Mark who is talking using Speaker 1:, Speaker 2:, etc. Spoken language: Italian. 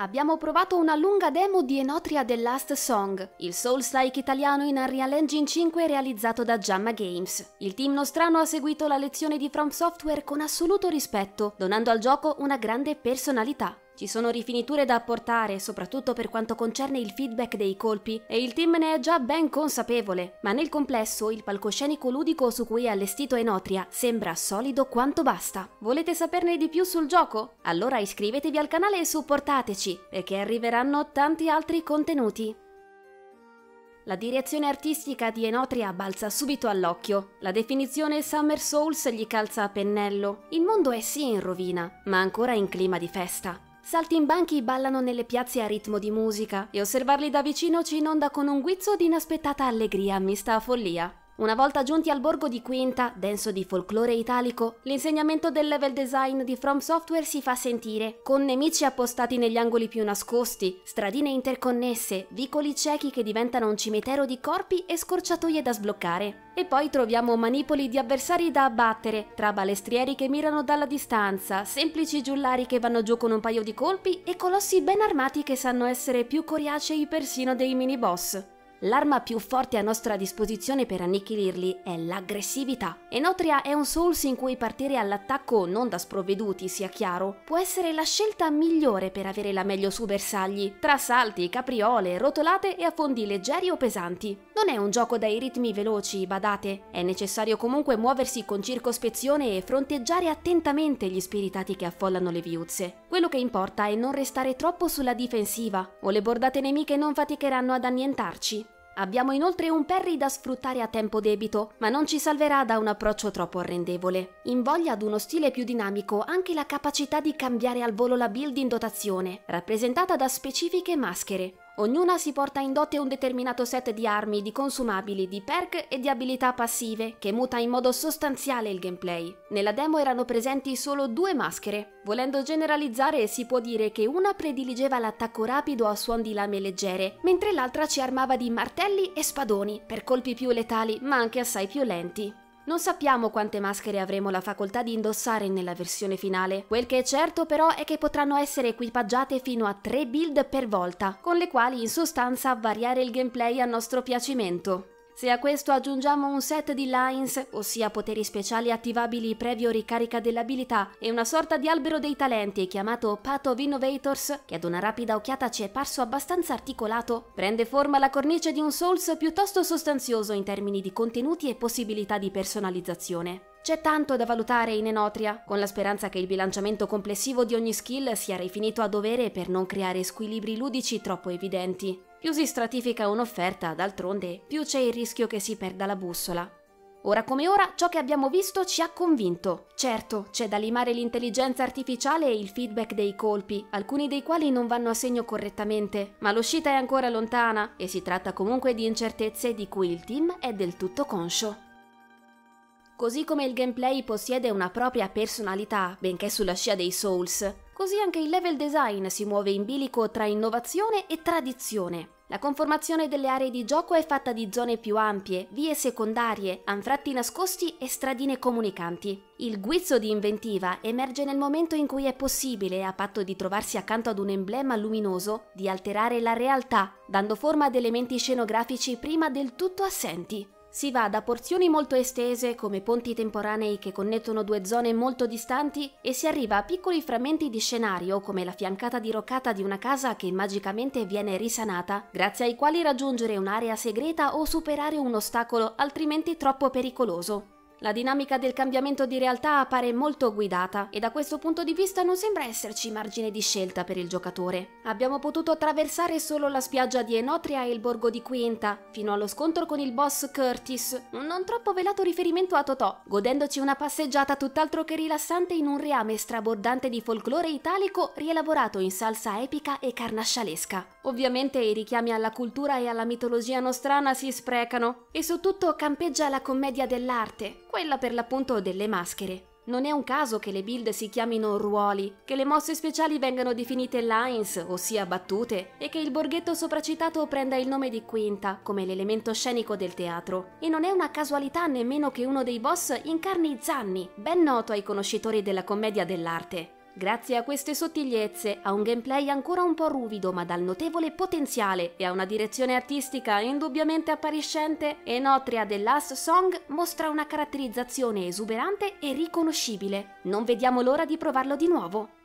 Speaker 1: Abbiamo provato una lunga demo di Enotria The Last Song, il Souls-like italiano in Unreal Engine 5 realizzato da Jamma Games. Il team nostrano ha seguito la lezione di From Software con assoluto rispetto, donando al gioco una grande personalità. Ci sono rifiniture da apportare, soprattutto per quanto concerne il feedback dei colpi, e il team ne è già ben consapevole, ma nel complesso il palcoscenico ludico su cui è allestito Enotria sembra solido quanto basta. Volete saperne di più sul gioco? Allora iscrivetevi al canale e supportateci, perché arriveranno tanti altri contenuti. La direzione artistica di Enotria balza subito all'occhio. La definizione Summer Souls gli calza a pennello. Il mondo è sì in rovina, ma ancora in clima di festa. Saltimbanchi ballano nelle piazze a ritmo di musica e osservarli da vicino ci inonda con un guizzo di inaspettata allegria mista a follia. Una volta giunti al borgo di Quinta, denso di folklore italico, l'insegnamento del level design di From Software si fa sentire, con nemici appostati negli angoli più nascosti, stradine interconnesse, vicoli ciechi che diventano un cimitero di corpi e scorciatoie da sbloccare. E poi troviamo manipoli di avversari da abbattere, tra balestrieri che mirano dalla distanza, semplici giullari che vanno giù con un paio di colpi e colossi ben armati che sanno essere più coriacei persino dei mini boss. L'arma più forte a nostra disposizione per annichilirli è l'aggressività. Enotria è un Souls in cui partire all'attacco non da sprovveduti, sia chiaro, può essere la scelta migliore per avere la meglio su bersagli, tra salti, capriole, rotolate e affondi leggeri o pesanti. Non è un gioco dai ritmi veloci, badate, è necessario comunque muoversi con circospezione e fronteggiare attentamente gli spiritati che affollano le viuzze. Quello che importa è non restare troppo sulla difensiva, o le bordate nemiche non faticheranno ad annientarci. Abbiamo inoltre un Perry da sfruttare a tempo debito, ma non ci salverà da un approccio troppo arrendevole. Invoglia ad uno stile più dinamico anche la capacità di cambiare al volo la build in dotazione, rappresentata da specifiche maschere. Ognuna si porta in dote un determinato set di armi, di consumabili, di perk e di abilità passive, che muta in modo sostanziale il gameplay. Nella demo erano presenti solo due maschere. Volendo generalizzare, si può dire che una prediligeva l'attacco rapido a suon di lame leggere, mentre l'altra ci armava di martelli e spadoni, per colpi più letali, ma anche assai più lenti. Non sappiamo quante maschere avremo la facoltà di indossare nella versione finale. Quel che è certo però è che potranno essere equipaggiate fino a 3 build per volta, con le quali in sostanza variare il gameplay a nostro piacimento. Se a questo aggiungiamo un set di lines, ossia poteri speciali attivabili previo ricarica dell'abilità, e una sorta di albero dei talenti chiamato Path of Innovators, che ad una rapida occhiata ci è parso abbastanza articolato, prende forma la cornice di un Souls piuttosto sostanzioso in termini di contenuti e possibilità di personalizzazione. C'è tanto da valutare in Enotria, con la speranza che il bilanciamento complessivo di ogni skill sia rifinito a dovere per non creare squilibri ludici troppo evidenti. Più si stratifica un'offerta, d'altronde, più c'è il rischio che si perda la bussola. Ora come ora, ciò che abbiamo visto ci ha convinto. Certo, c'è da limare l'intelligenza artificiale e il feedback dei colpi, alcuni dei quali non vanno a segno correttamente, ma l'uscita è ancora lontana e si tratta comunque di incertezze di cui il team è del tutto conscio. Così come il gameplay possiede una propria personalità, benché sulla scia dei Souls, Così anche il level design si muove in bilico tra innovazione e tradizione. La conformazione delle aree di gioco è fatta di zone più ampie, vie secondarie, anfratti nascosti e stradine comunicanti. Il guizzo di inventiva emerge nel momento in cui è possibile, a patto di trovarsi accanto ad un emblema luminoso, di alterare la realtà, dando forma ad elementi scenografici prima del tutto assenti. Si va da porzioni molto estese, come ponti temporanei che connettono due zone molto distanti, e si arriva a piccoli frammenti di scenario, come la fiancata diroccata di una casa che magicamente viene risanata, grazie ai quali raggiungere un'area segreta o superare un ostacolo altrimenti troppo pericoloso. La dinamica del cambiamento di realtà appare molto guidata e da questo punto di vista non sembra esserci margine di scelta per il giocatore. Abbiamo potuto attraversare solo la spiaggia di Enotria e il borgo di Quinta, fino allo scontro con il boss Curtis, un non troppo velato riferimento a Totò, godendoci una passeggiata tutt'altro che rilassante in un reame strabordante di folklore italico rielaborato in salsa epica e carnascialesca. Ovviamente i richiami alla cultura e alla mitologia nostrana si sprecano e su tutto campeggia la commedia dell'arte, quella per l'appunto delle maschere. Non è un caso che le build si chiamino ruoli, che le mosse speciali vengano definite lines, ossia battute, e che il borghetto sopracitato prenda il nome di Quinta, come l'elemento scenico del teatro. E non è una casualità nemmeno che uno dei boss incarni Zanni, ben noto ai conoscitori della commedia dell'arte. Grazie a queste sottigliezze, a un gameplay ancora un po' ruvido ma dal notevole potenziale e a una direzione artistica indubbiamente appariscente, Enotria The Last Song mostra una caratterizzazione esuberante e riconoscibile. Non vediamo l'ora di provarlo di nuovo.